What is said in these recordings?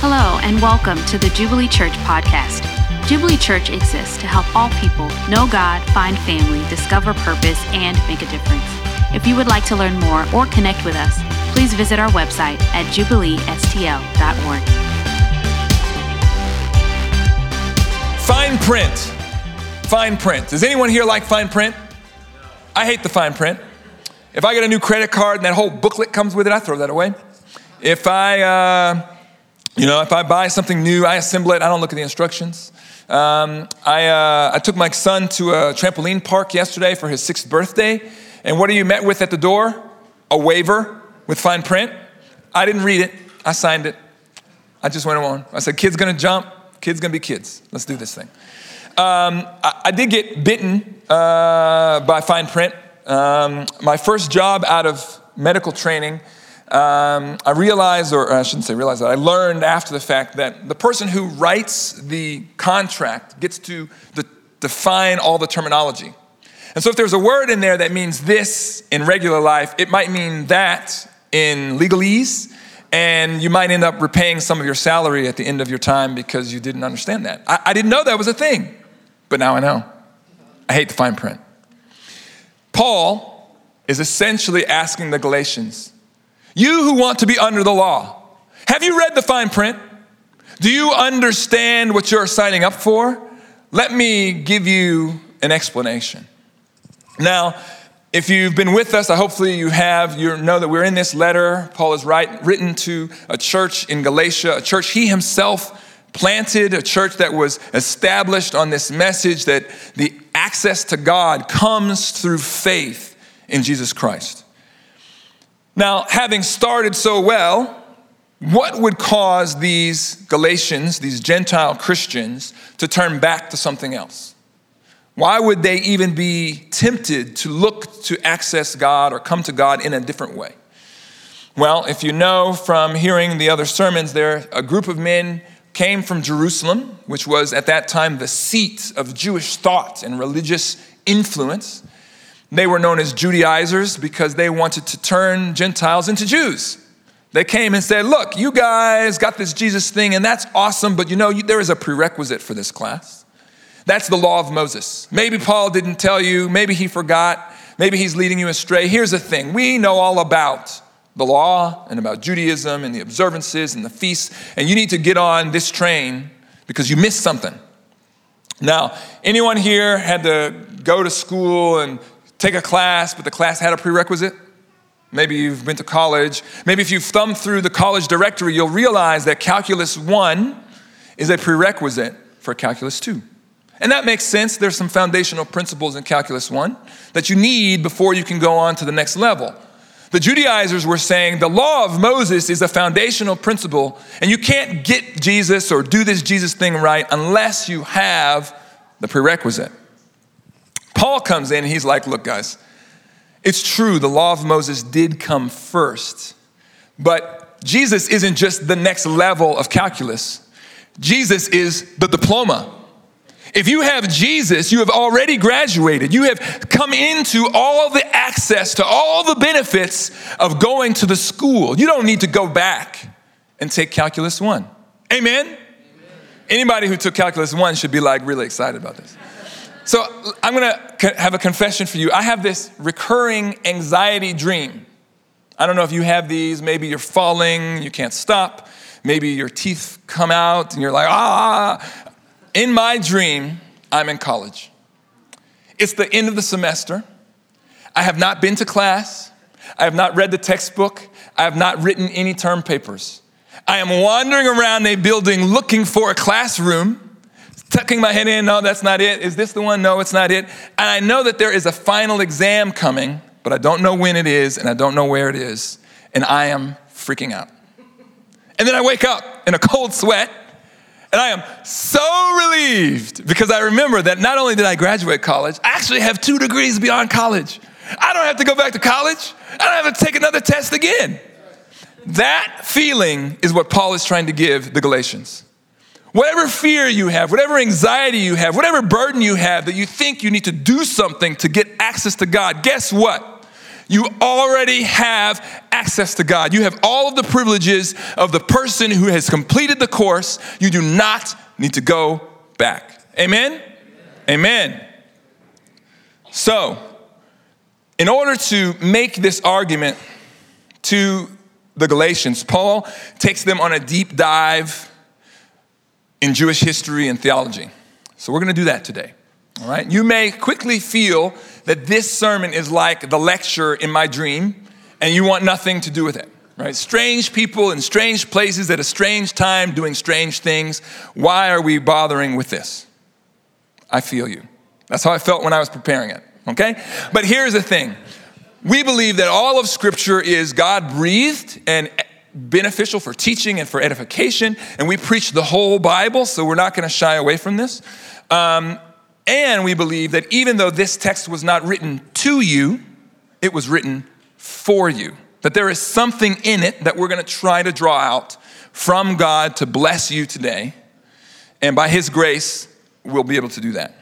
Hello, and welcome to the Jubilee Church podcast. Jubilee Church exists to help all people know God, find family, discover purpose, and make a difference. If you would like to learn more or connect with us, please visit our website at jubileestl.org. Fine print. Fine print. Does anyone here like fine print? I hate the fine print. If I get a new credit card and that whole booklet comes with it, I throw that away. If I, uh, you know, if I buy something new, I assemble it. I don't look at the instructions. Um, I, uh, I took my son to a trampoline park yesterday for his sixth birthday. And what are you met with at the door? A waiver with fine print. I didn't read it. I signed it. I just went on. I said, kids gonna jump. Kids gonna be kids. Let's do this thing. Um, I, I, did get bitten uh, by fine print. Um, my first job out of medical training, um, I realized, or I shouldn't say realized, that I learned after the fact that the person who writes the contract gets to define all the terminology. And so if there's a word in there that means this in regular life, it might mean that in legalese, and you might end up repaying some of your salary at the end of your time because you didn't understand that. I, I didn't know that was a thing, but now I know. I hate the fine print. Paul is essentially asking the Galatians you who want to be under the law, have you read the fine print? Do you understand what you're signing up for? Let me give you an explanation. Now, if you've been with us, hopefully you have, you know that we're in this letter. Paul is written to a church in Galatia, a church he himself planted, a church that was established on this message that the access to God comes through faith in Jesus Christ. Now, having started so well, what would cause these Galatians, these Gentile Christians, to turn back to something else? Why would they even be tempted to look to access God or come to God in a different way? Well, if you know from hearing the other sermons, there a group of men came from Jerusalem, which was at that time the seat of Jewish thought and religious influence. They were known as Judaizers because they wanted to turn Gentiles into Jews. They came and said, Look, you guys got this Jesus thing, and that's awesome, but you know, there is a prerequisite for this class. That's the law of Moses. Maybe Paul didn't tell you, maybe he forgot, maybe he's leading you astray. Here's the thing we know all about the law and about Judaism and the observances and the feasts, and you need to get on this train because you missed something. Now, anyone here had to go to school and take a class, but the class had a prerequisite. Maybe you've been to college. Maybe if you've thumbed through the college directory, you'll realize that Calculus 1 is a prerequisite for Calculus 2. And that makes sense. There's some foundational principles in Calculus 1 that you need before you can go on to the next level. The Judaizers were saying the law of Moses is a foundational principle, and you can't get Jesus or do this Jesus thing right unless you have the prerequisite. Paul comes in and he's like, Look, guys, it's true, the law of Moses did come first, but Jesus isn't just the next level of calculus, Jesus is the diploma. If you have Jesus, you have already graduated. You have come into all the access to all the benefits of going to the school. You don't need to go back and take calculus 1. Amen? Amen. Anybody who took calculus 1 should be like really excited about this. So I'm gonna have a confession for you. I have this recurring anxiety dream. I don't know if you have these. Maybe you're falling, you can't stop. Maybe your teeth come out and you're like, ah. In my dream, I'm in college. It's the end of the semester. I have not been to class. I have not read the textbook. I have not written any term papers. I am wandering around a building looking for a classroom tucking my head in, no, that's not it. Is this the one? No, it's not it. And I know that there is a final exam coming, but I don't know when it is and I don't know where it is. And I am freaking out. And then I wake up in a cold sweat and I am so relieved because I remember that not only did I graduate college, I actually have two degrees beyond college. I don't have to go back to college. I don't have to take another test again. That feeling is what Paul is trying to give the Galatians. Whatever fear you have, whatever anxiety you have, whatever burden you have that you think you need to do something to get access to God, guess what? You already have access to God. You have all of the privileges of the person who has completed the course. You do not need to go back. Amen? Amen. So, in order to make this argument to the Galatians, Paul takes them on a deep dive in Jewish history and theology. So we're going to do that today. All right? You may quickly feel that this sermon is like the lecture in my dream and you want nothing to do with it. Right? Strange people in strange places at a strange time doing strange things. Why are we bothering with this? I feel you. That's how I felt when I was preparing it. Okay? But here's the thing. We believe that all of scripture is God breathed and beneficial for teaching and for edification, and we preach the whole Bible, so we're not going to shy away from this. Um, and we believe that even though this text was not written to you, it was written for you. That there is something in it that we're going to try to draw out from God to bless you today. And by His grace, we'll be able to do that.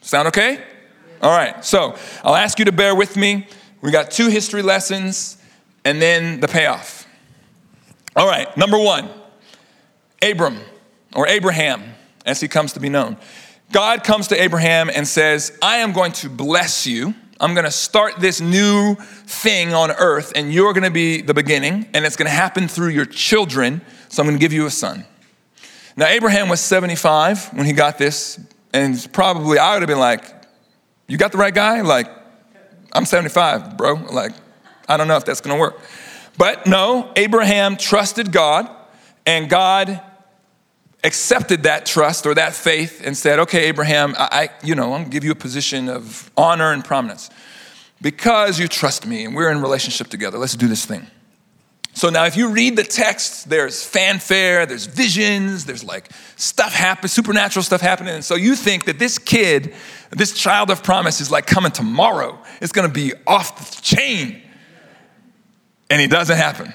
Sound okay? All right, so I'll ask you to bear with me. We got two history lessons and then the payoff. All right, number one Abram or Abraham, as he comes to be known. God comes to Abraham and says, I am going to bless you. I'm going to start this new thing on earth, and you're going to be the beginning, and it's going to happen through your children. So I'm going to give you a son. Now, Abraham was 75 when he got this, and probably I would have been like, You got the right guy? Like, I'm 75, bro. Like, I don't know if that's going to work. But no, Abraham trusted God, and God accepted that trust or that faith and said, Okay, Abraham, I, you know, I'm gonna give you a position of honor and prominence because you trust me and we're in relationship together. Let's do this thing. So now, if you read the text, there's fanfare, there's visions, there's like stuff happen, supernatural stuff happening. And so you think that this kid, this child of promise, is like coming tomorrow. It's gonna be off the chain and it doesn't happen.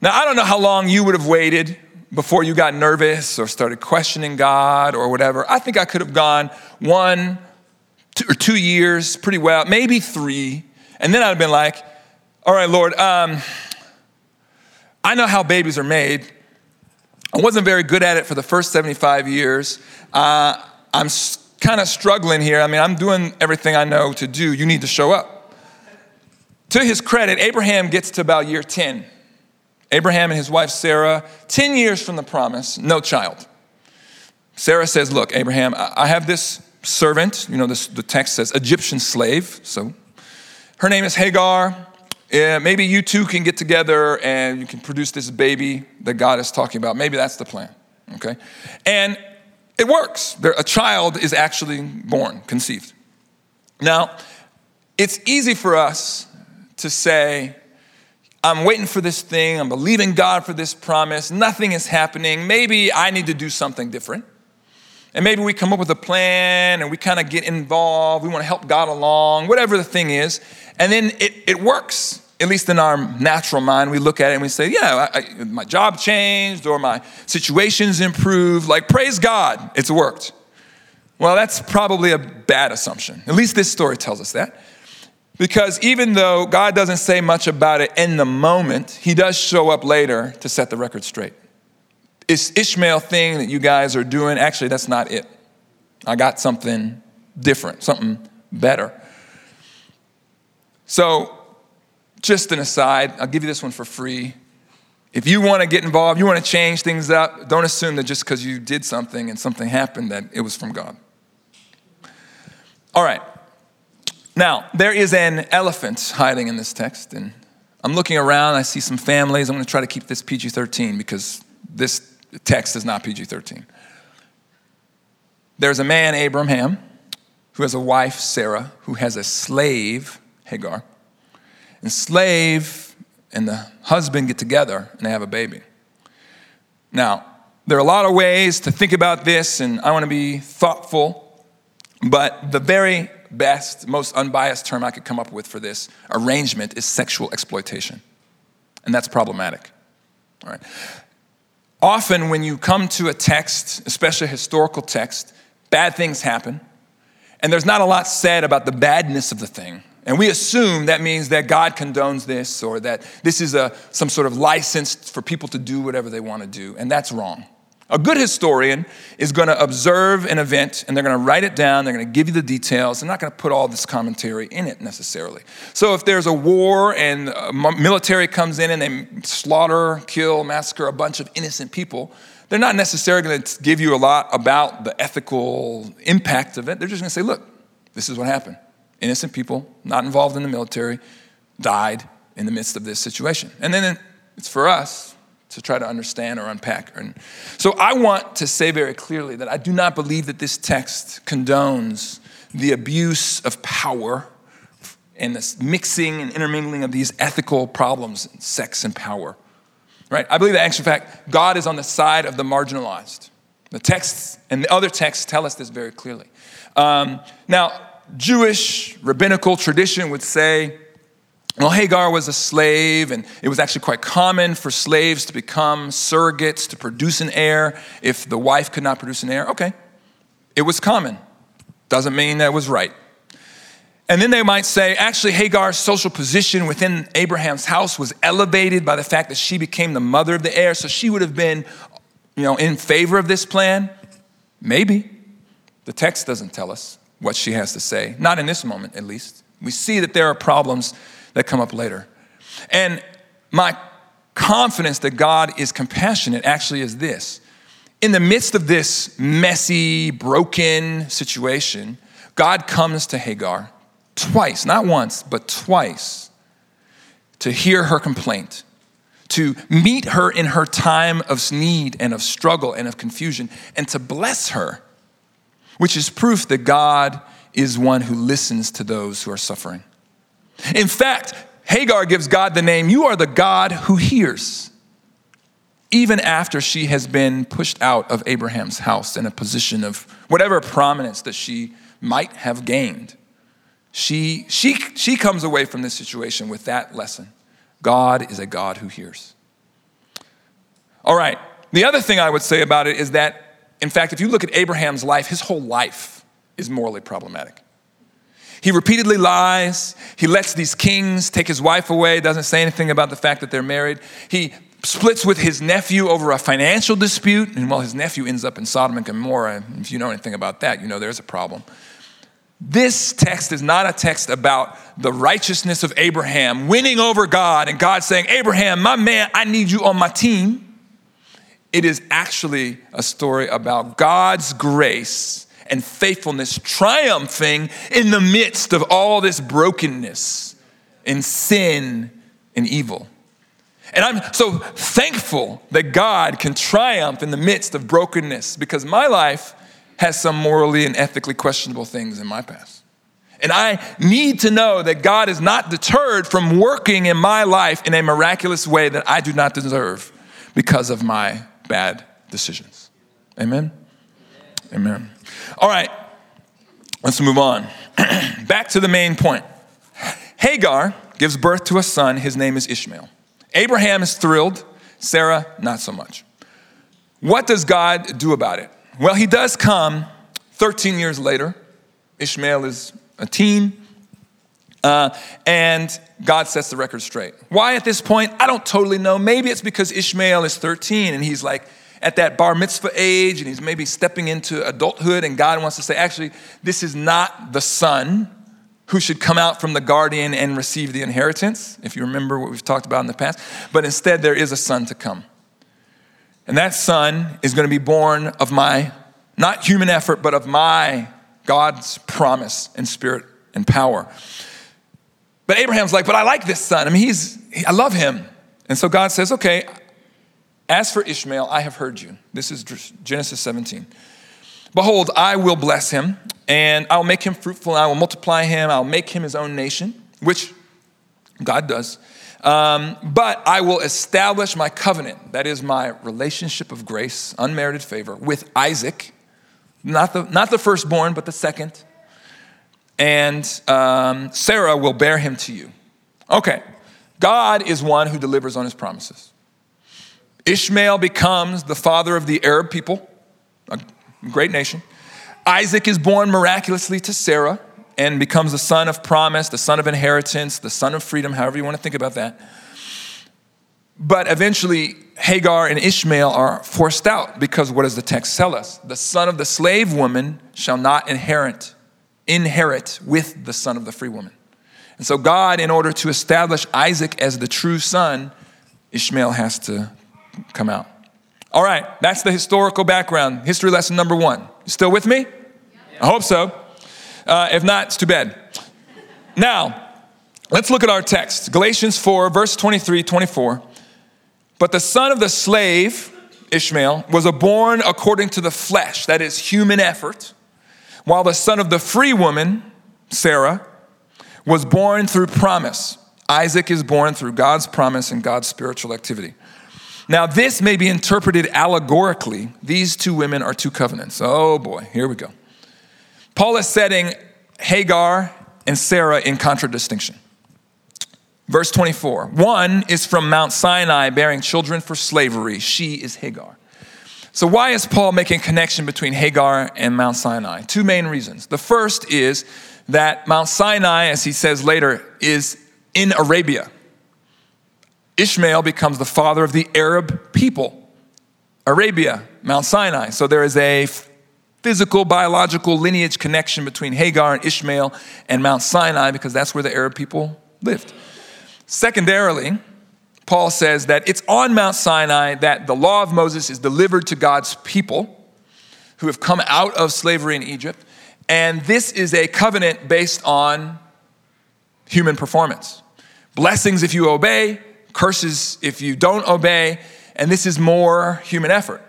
Now, I don't know how long you would have waited before you got nervous or started questioning God or whatever. I think I could have gone one two, or two years pretty well, maybe three. And then I'd have been like, all right, Lord, um, I know how babies are made. I wasn't very good at it for the first 75 years. Uh, I'm kind of struggling here. I mean, I'm doing everything I know to do. You need to show up. To his credit, Abraham gets to about year 10. Abraham and his wife Sarah, 10 years from the promise, no child. Sarah says, Look, Abraham, I have this servant, you know, this, the text says Egyptian slave. So her name is Hagar. Yeah, maybe you two can get together and you can produce this baby that God is talking about. Maybe that's the plan, okay? And it works. There, a child is actually born, conceived. Now, it's easy for us to say, I'm waiting for this thing, I'm believing God for this promise, nothing is happening, maybe I need to do something different. And maybe we come up with a plan and we kind of get involved, we want to help God along, whatever the thing is, and then it, it works. At least in our natural mind, we look at it and we say, Yeah, I, I, my job changed or my situation's improved. Like, praise God, it's worked. Well, that's probably a bad assumption. At least this story tells us that. Because even though God doesn't say much about it in the moment, He does show up later to set the record straight. This Ishmael thing that you guys are doing, actually, that's not it. I got something different, something better. So, just an aside, I'll give you this one for free. If you want to get involved, you want to change things up, don't assume that just because you did something and something happened that it was from God. All right. Now, there is an elephant hiding in this text, and I'm looking around, I see some families. I'm going to try to keep this PG 13 because this text is not PG 13. There's a man, Abraham, who has a wife, Sarah, who has a slave, Hagar. And slave and the husband get together and they have a baby. Now, there are a lot of ways to think about this, and I want to be thoughtful, but the very best, most unbiased term I could come up with for this arrangement is sexual exploitation. And that's problematic. All right. Often, when you come to a text, especially a historical text, bad things happen, and there's not a lot said about the badness of the thing. And we assume that means that God condones this or that this is a, some sort of license for people to do whatever they want to do. And that's wrong. A good historian is going to observe an event and they're going to write it down. They're going to give you the details. They're not going to put all this commentary in it necessarily. So if there's a war and military comes in and they slaughter, kill, massacre a bunch of innocent people, they're not necessarily going to give you a lot about the ethical impact of it. They're just going to say, look, this is what happened. Innocent people, not involved in the military, died in the midst of this situation. And then it's for us to try to understand or unpack. And so I want to say very clearly that I do not believe that this text condones the abuse of power and this mixing and intermingling of these ethical problems, sex and power. Right? I believe that, actually, in fact, God is on the side of the marginalized. The texts and the other texts tell us this very clearly. Um, now, Jewish rabbinical tradition would say well, Hagar was a slave, and it was actually quite common for slaves to become surrogates to produce an heir if the wife could not produce an heir. Okay, it was common. Doesn't mean that was right. And then they might say, actually, Hagar's social position within Abraham's house was elevated by the fact that she became the mother of the heir, so she would have been, you know, in favor of this plan. Maybe. The text doesn't tell us what she has to say, not in this moment, at least. We see that there are problems that come up later. And my confidence that God is compassionate actually is this. In the midst of this messy, broken situation, God comes to Hagar twice, not once, but twice, to hear her complaint, to meet her in her time of need and of struggle and of confusion, and to bless her, which is proof that God is one who listens to those who are suffering. In fact, Hagar gives God the name, You are the God who hears, even after she has been pushed out of Abraham's house in a position of whatever prominence that she might have gained. She, she, she comes away from this situation with that lesson God is a God who hears. All right, the other thing I would say about it is that, in fact, if you look at Abraham's life, his whole life is morally problematic. He repeatedly lies. He lets these kings take his wife away, doesn't say anything about the fact that they're married. He splits with his nephew over a financial dispute, and well, his nephew ends up in Sodom and Gomorrah. If you know anything about that, you know there's a problem. This text is not a text about the righteousness of Abraham winning over God and God saying, Abraham, my man, I need you on my team. It is actually a story about God's grace and faithfulness triumphing in the midst of all this brokenness and sin and evil. And I'm so thankful that God can triumph in the midst of brokenness because my life has some morally and ethically questionable things in my past. And I need to know that God is not deterred from working in my life in a miraculous way that I do not deserve because of my bad decisions. Amen? Amen. All right, let's move on. Back to the main point. Hagar gives birth to a son. His name is Ishmael. Abraham is thrilled, Sarah, not so much. What does God do about it? Well, he does come 13 years later. Ishmael is a teen, uh, and God sets the record straight. Why at this point? I don't totally know. Maybe it's because Ishmael is 13 and he's like, at that bar mitzvah age and he's maybe stepping into adulthood, and God wants to say, actually, this is not the son who should come out from the guardian and receive the inheritance, if you remember what we've talked about in the past, but instead there is a son to come. And that son is going to be born of my, not human effort, but of my God's promise and spirit and power. But Abraham's like, but I like this son. I mean, he's, I love him. And so God says, okay, as for Ishmael, I have heard you. This is Genesis 17. Behold, I will bless him, and I'll make him fruitful, and I will multiply him, I'll make him his own nation, which God does. Um, but I will establish my covenant, that is my relationship of grace, unmerited favor, with Isaac, not the, not the firstborn, but the second. And um, Sarah will bear him to you. Okay, God is one who delivers on his promises. Ishmael becomes the father of the Arab people, a great nation. Isaac is born miraculously to Sarah, and becomes the son of promise, the son of inheritance, the son of freedom, however you want to think about that. But eventually, Hagar and Ishmael are forced out because what does the text tell us? The son of the slave woman shall not inherit, inherit with the son of the free woman. And so, God, in order to establish Isaac as the true son, Ishmael has to come out. All right, that's the historical background. History lesson number one. Still with me? I hope so. Uh, if not, it's too bad. Now, let's look at our text Galatians 4, verse 23, 24. But the son of the slave, Ishmael, was born according to the flesh, that is, human effort, while the son of the free woman, Sarah, was born through promise. Isaac is born through God's promise and God's spiritual activity. Now, this may be interpreted allegorically. These two women are two covenants. Oh boy, here we go. Paul is setting Hagar and Sarah in contradistinction. Verse 24 one is from Mount Sinai bearing children for slavery. She is Hagar. So, why is Paul making connection between Hagar and Mount Sinai? Two main reasons. The first is that Mount Sinai, as he says later, is in Arabia. Ishmael becomes the father of the Arab people. Arabia, Mount Sinai. So, there is a physical, biological lineage connection between Hagar and Ishmael and Mount Sinai because that's where the Arab people lived. Secondarily, Paul says that it's on Mount Sinai that the law of Moses is delivered to God's people who have come out of slavery in Egypt. And this is a covenant based on human performance. Blessings if you obey, curses if you don't obey, and this is more human effort.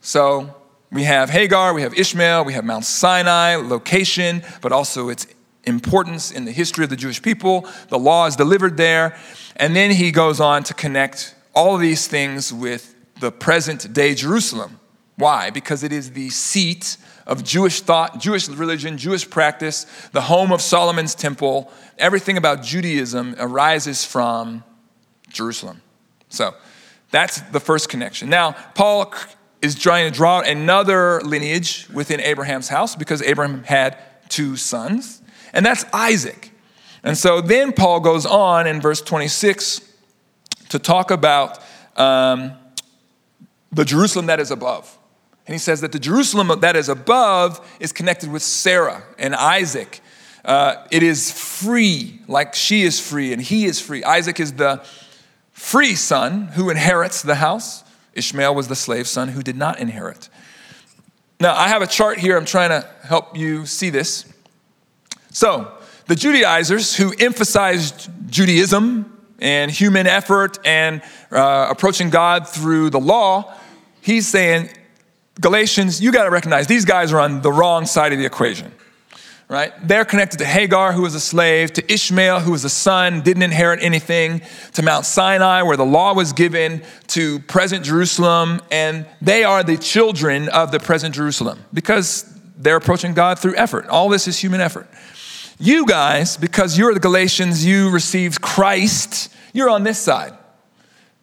So we have Hagar, we have Ishmael, we have Mount Sinai, location, but also its importance in the history of the Jewish people. The law is delivered there. And then he goes on to connect all these things with the present day Jerusalem. Why? Because it is the seat of Jewish thought, Jewish religion, Jewish practice, the home of Solomon's temple. Everything about Judaism arises from Jerusalem. So that's the first connection. Now, Paul is trying to draw another lineage within Abraham's house because Abraham had two sons and that's Isaac. And so then Paul goes on in verse 26 to talk about um, the Jerusalem that is above. And he says that the Jerusalem that is above is connected with Sarah and Isaac. Uh, it is free, like she is free and he is free. Isaac is the free son who inherits the house. Ishmael was the slave son who did not inherit. Now, I have a chart here. I'm trying to help you see this. So, the Judaizers who emphasized Judaism and human effort and uh, approaching God through the law, he's saying, Galatians, you got to recognize these guys are on the wrong side of the equation, right? They're connected to Hagar, who was a slave, to Ishmael, who was a son, didn't inherit anything, to Mount Sinai, where the law was given, to present Jerusalem, and they are the children of the present Jerusalem because they're approaching God through effort. All this is human effort. You guys, because you're the Galatians, you received Christ, you're on this side.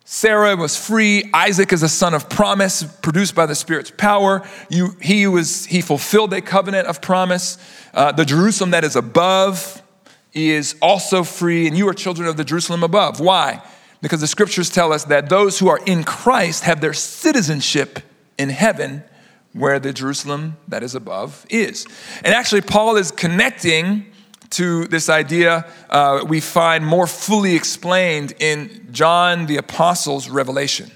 Sarah was free. Isaac is a son of promise, produced by the Spirit's power. You, he, was, he fulfilled a covenant of promise. Uh, the Jerusalem that is above is also free, and you are children of the Jerusalem above. Why? Because the scriptures tell us that those who are in Christ have their citizenship in heaven, where the Jerusalem that is above is. And actually, Paul is connecting to this idea uh, we find more fully explained in John the Apostle's revelation.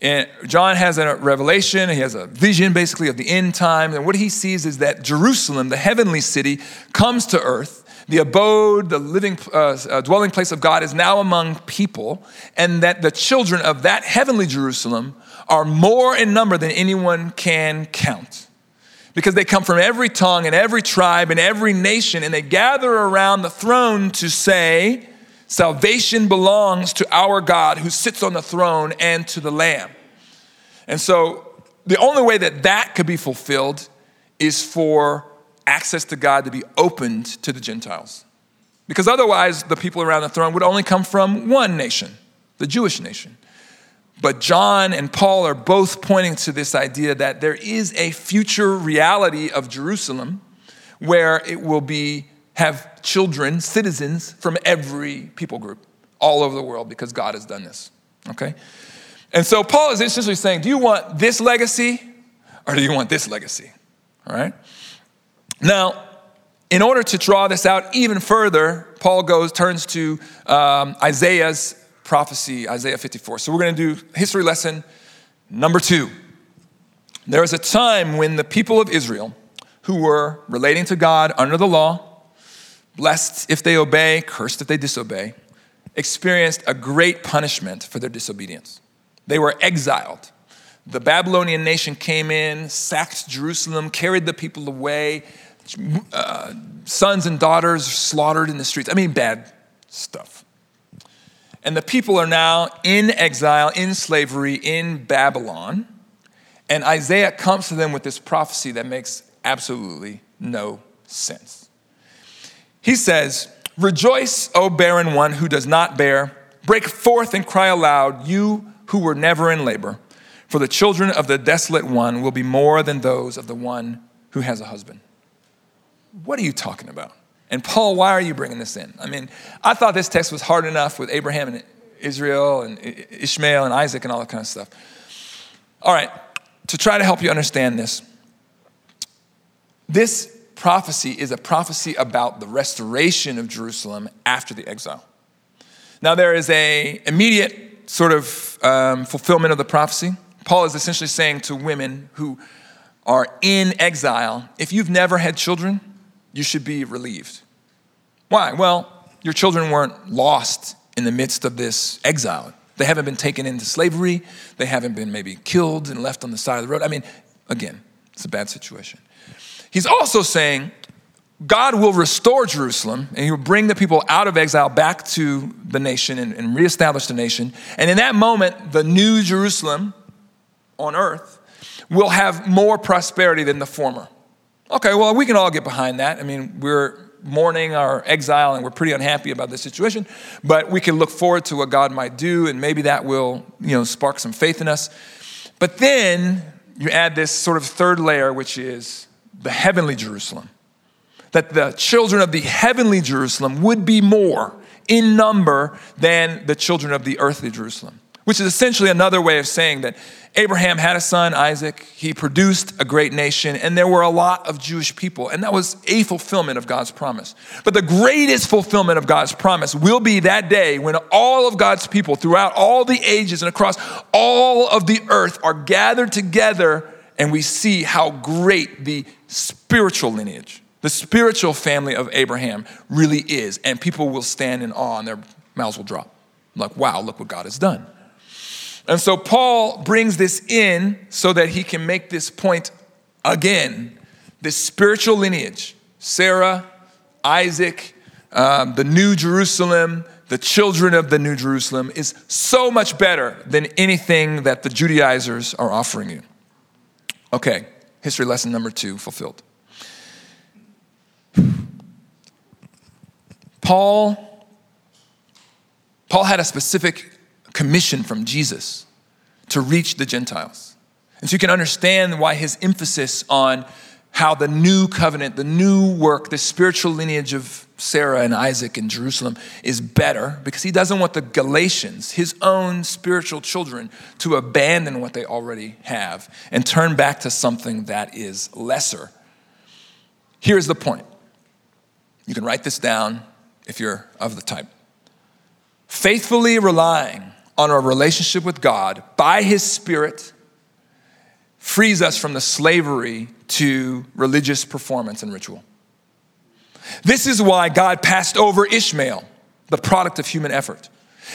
And John has a revelation, he has a vision basically of the end time. And what he sees is that Jerusalem, the heavenly city, comes to earth. The abode, the living, uh, uh, dwelling place of God is now among people, and that the children of that heavenly Jerusalem are more in number than anyone can count because they come from every tongue and every tribe and every nation, and they gather around the throne to say, Salvation belongs to our God who sits on the throne and to the Lamb. And so, the only way that that could be fulfilled is for access to God to be opened to the Gentiles. Because otherwise, the people around the throne would only come from one nation, the Jewish nation. But John and Paul are both pointing to this idea that there is a future reality of Jerusalem where it will be have children, citizens from every people group all over the world because God has done this. Okay? And so Paul is essentially saying, Do you want this legacy or do you want this legacy? All right? Now, in order to draw this out even further, Paul goes, turns to um, Isaiah's prophecy, Isaiah 54. So we're going to do history lesson number two. There was a time when the people of Israel, who were relating to God under the law, blessed if they obey, cursed if they disobey, experienced a great punishment for their disobedience. They were exiled. The Babylonian nation came in, sacked Jerusalem, carried the people away. Uh, sons and daughters slaughtered in the streets. I mean, bad stuff. And the people are now in exile, in slavery, in Babylon. And Isaiah comes to them with this prophecy that makes absolutely no sense. He says, Rejoice, O barren one who does not bear. Break forth and cry aloud, you who were never in labor. For the children of the desolate one will be more than those of the one who has a husband. What are you talking about? And Paul, why are you bringing this in? I mean, I thought this text was hard enough with Abraham and Israel and Ishmael and Isaac and all that kind of stuff. All right, to try to help you understand this, this prophecy is a prophecy about the restoration of Jerusalem after the exile. Now, there is a immediate sort of um, fulfillment of the prophecy. Paul is essentially saying to women who are in exile, if you've never had children, you should be relieved. Why? Well, your children weren't lost in the midst of this exile. They haven't been taken into slavery. They haven't been maybe killed and left on the side of the road. I mean, again, it's a bad situation. He's also saying God will restore Jerusalem and he will bring the people out of exile back to the nation and, and reestablish the nation. And in that moment, the new Jerusalem on earth will have more prosperity than the former. Okay, well, we can all get behind that. I mean, we're mourning our exile and we're pretty unhappy about this situation, but we can look forward to what God might do and maybe that will, you know, spark some faith in us. But then you add this sort of third layer, which is the heavenly Jerusalem. That the children of the heavenly Jerusalem would be more in number than the children of the earthly Jerusalem, which is essentially another way of saying that Abraham had a son, Isaac. He produced a great nation, and there were a lot of Jewish people, and that was a fulfillment of God's promise. But the greatest fulfillment of God's promise will be that day when all of God's people throughout all the ages and across all of the earth are gathered together and we see how great the spiritual lineage, the spiritual family of Abraham really is. And people will stand in awe and their mouths will drop. Like, wow, look what God has done. And so Paul brings this in so that he can make this point again this spiritual lineage Sarah, Isaac, um, the New Jerusalem, the children of the New Jerusalem is so much better than anything that the Judaizers are offering you. Okay, history lesson number two fulfilled. Paul, Paul had a specific commission from Jesus to reach the Gentiles. And so you can understand why his emphasis on how the new covenant, the new work, the spiritual lineage of Sarah and Isaac in Jerusalem is better because he doesn't want the Galatians, his own spiritual children, to abandon what they already have and turn back to something that is lesser. Here's the point. You can write this down if you're of the type. Faithfully relying on our relationship with God by his Spirit frees us from the slavery to religious performance and ritual. This is why God passed over Ishmael, the product of human effort.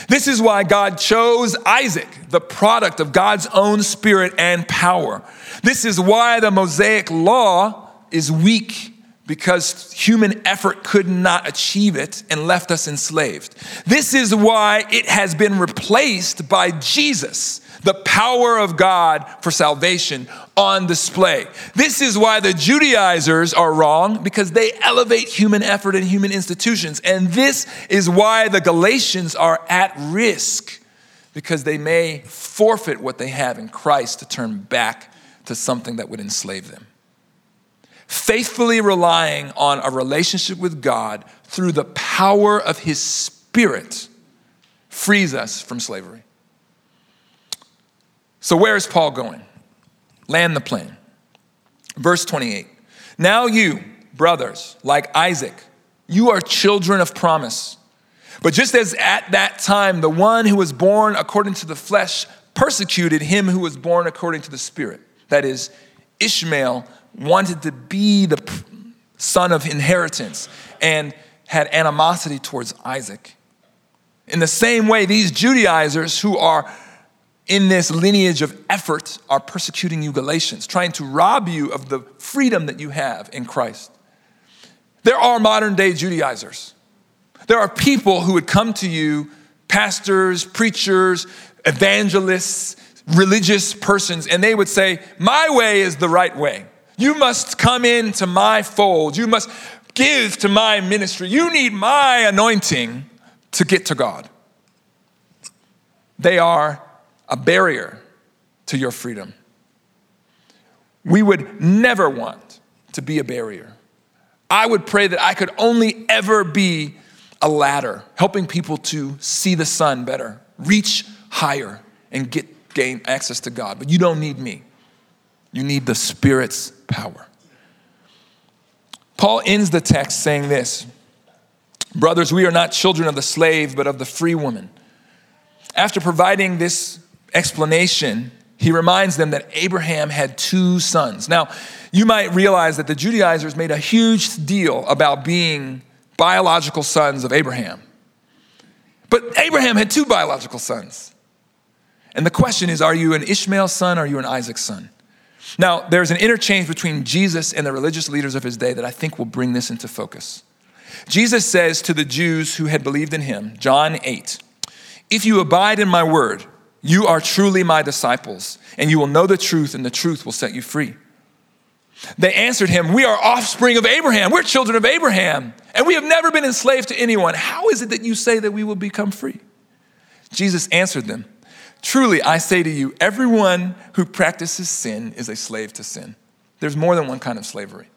This is why God chose Isaac, the product of God's own spirit and power. This is why the Mosaic law is weak because human effort could not achieve it and left us enslaved. This is why it has been replaced by Jesus, the power of God for salvation on display. This is why the Judaizers are wrong because they elevate human effort and human institutions. And this is why the Galatians are at risk because they may forfeit what they have in Christ to turn back to something that would enslave them. Faithfully relying on a relationship with God through the power of His Spirit, frees us from slavery. So, where is Paul going? Land the plane. Verse 28. Now, you, brothers, like Isaac, you are children of promise. But just as at that time the one who was born according to the flesh persecuted him who was born according to the spirit, that is, Ishmael wanted to be the son of inheritance and had animosity towards Isaac. In the same way, these Judaizers who are in this lineage of effort are persecuting you, Galatians, trying to rob you of the freedom that you have in Christ. There are modern day Judaizers. There are people who would come to you, pastors, preachers, evangelists, religious persons, and they would say, My way is the right way. You must come into my fold. You must give to my ministry. You need my anointing to get to God. They are a barrier to your freedom. We would never want to be a barrier. I would pray that I could only ever be a ladder, helping people to see the sun better, reach higher, and get gain access to God. But you don't need me. You need the Spirit's power. Paul ends the text saying this Brothers, we are not children of the slave, but of the free woman. After providing this explanation, he reminds them that Abraham had two sons. Now, you might realize that the Judaizers made a huge deal about being biological sons of Abraham. But Abraham had two biological sons. And the question is are you an Ishmael son or are you an Isaac son? Now, there's an interchange between Jesus and the religious leaders of his day that I think will bring this into focus. Jesus says to the Jews who had believed in him, John 8, If you abide in my word, you are truly my disciples, and you will know the truth, and the truth will set you free. They answered him, We are offspring of Abraham. We're children of Abraham, and we have never been enslaved to anyone. How is it that you say that we will become free? Jesus answered them, Truly, I say to you, everyone who practices sin is a slave to sin. There's more than one kind of slavery.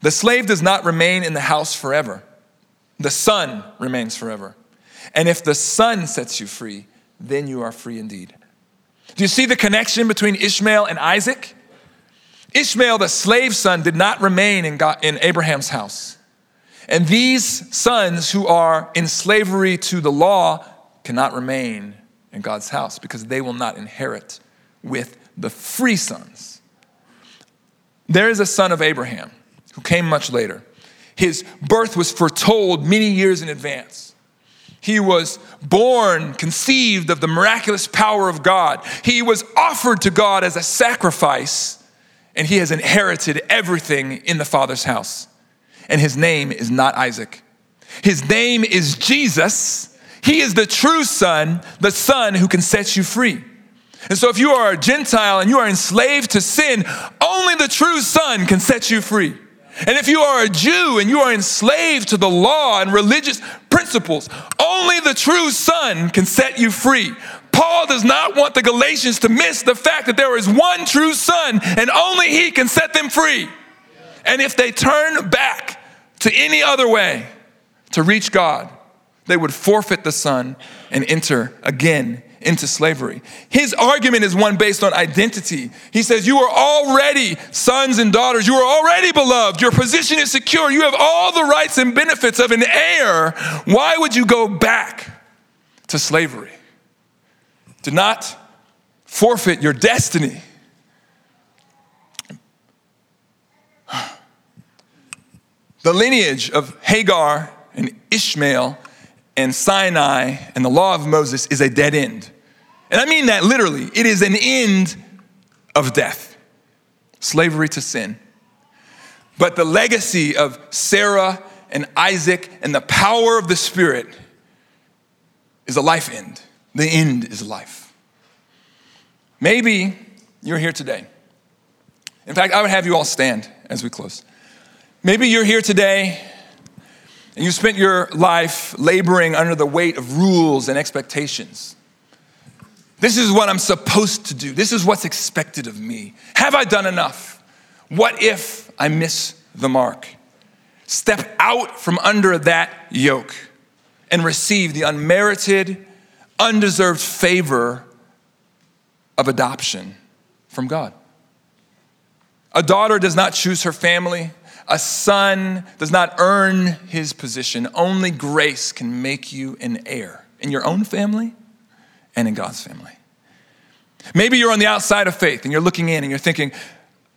The slave does not remain in the house forever, the son remains forever. And if the son sets you free, then you are free indeed. Do you see the connection between Ishmael and Isaac? Ishmael, the slave son, did not remain in, God, in Abraham's house. And these sons who are in slavery to the law cannot remain in God's house because they will not inherit with the free sons. There is a son of Abraham who came much later. His birth was foretold many years in advance. He was born, conceived of the miraculous power of God. He was offered to God as a sacrifice, and he has inherited everything in the Father's house. And his name is not Isaac. His name is Jesus, he is the true Son, the Son who can set you free. And so, if you are a Gentile and you are enslaved to sin, only the true Son can set you free. And if you are a Jew and you are enslaved to the law and religious principles, only the true Son can set you free. Paul does not want the Galatians to miss the fact that there is one true Son and only He can set them free. And if they turn back to any other way to reach God, they would forfeit the son and enter again into slavery. His argument is one based on identity. He says, You are already sons and daughters. You are already beloved. Your position is secure. You have all the rights and benefits of an heir. Why would you go back to slavery? Do not forfeit your destiny. The lineage of Hagar and Ishmael and Sinai and the law of Moses is a dead end. And I mean that literally. It is an end of death, slavery to sin. But the legacy of Sarah and Isaac and the power of the Spirit is a life end. The end is life. Maybe you're here today. In fact, I would have you all stand as we close. Maybe you're here today and you spent your life laboring under the weight of rules and expectations. This is what I'm supposed to do. This is what's expected of me. Have I done enough? What if I miss the mark? Step out from under that yoke and receive the unmerited, undeserved favor of adoption from God. A daughter does not choose her family. A son does not earn his position. Only grace can make you an heir in your own family and in God's family. Maybe you're on the outside of faith and you're looking in and you're thinking,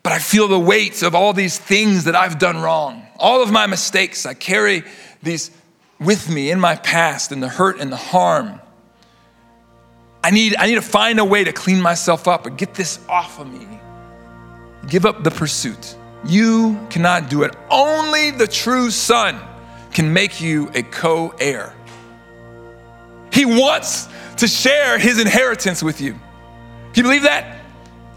but I feel the weight of all these things that I've done wrong. All of my mistakes, I carry these with me in my past and the hurt and the harm. I need, I need to find a way to clean myself up and get this off of me. Give up the pursuit. You cannot do it. Only the true Son can make you a co heir. He wants to share his inheritance with you. Can you believe that?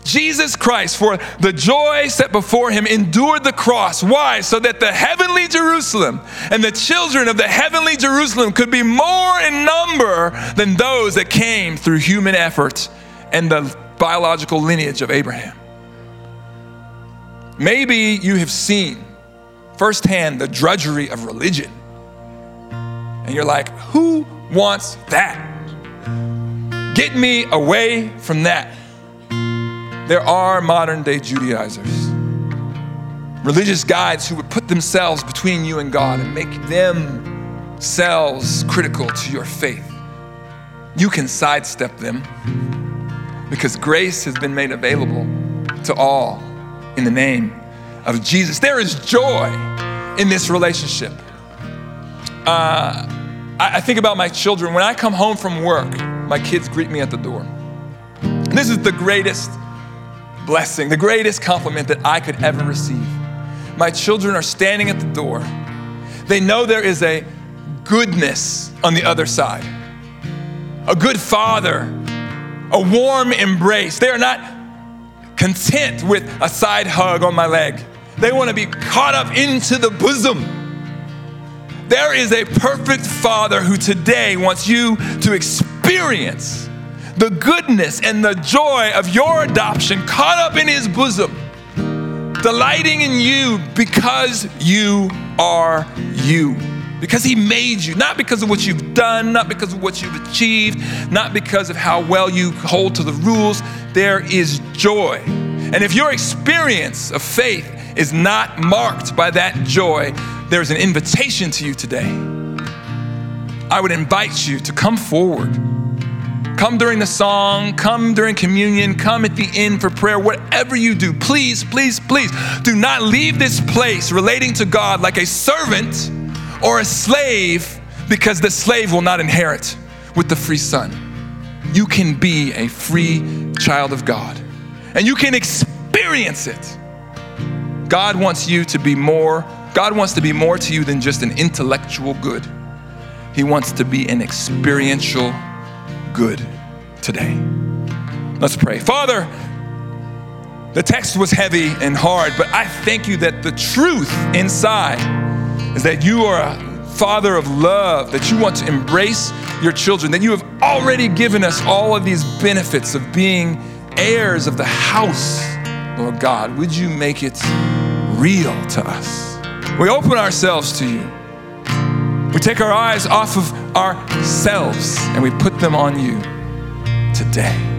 Jesus Christ, for the joy set before him, endured the cross. Why? So that the heavenly Jerusalem and the children of the heavenly Jerusalem could be more in number than those that came through human effort and the biological lineage of Abraham. Maybe you have seen firsthand the drudgery of religion, and you're like, who wants that? Get me away from that. There are modern day Judaizers, religious guides who would put themselves between you and God and make themselves critical to your faith. You can sidestep them because grace has been made available to all in the name of Jesus. There is joy in this relationship. Uh, I, I think about my children. When I come home from work, my kids greet me at the door. This is the greatest blessing, the greatest compliment that I could ever receive. My children are standing at the door. They know there is a goodness on the other side, a good father, a warm embrace. They are not content with a side hug on my leg, they want to be caught up into the bosom. There is a perfect father who today wants you to experience the goodness and the joy of your adoption caught up in his bosom, delighting in you because you are you. Because he made you, not because of what you've done, not because of what you've achieved, not because of how well you hold to the rules. There is joy. And if your experience of faith is not marked by that joy, there's an invitation to you today. I would invite you to come forward Come during the song, come during communion, come at the end for prayer, whatever you do, please, please, please do not leave this place relating to God like a servant or a slave because the slave will not inherit with the free son. You can be a free child of God and you can experience it. God wants you to be more, God wants to be more to you than just an intellectual good. He wants to be an experiential good today. Let's pray. Father, the text was heavy and hard, but I thank you that the truth inside is that you are a father of love, that you want to embrace your children, that you have already given us all of these benefits of being heirs of the house, Lord God. Would you make it real to us? We open ourselves to you. We take our eyes off of ourselves and we put them on you today.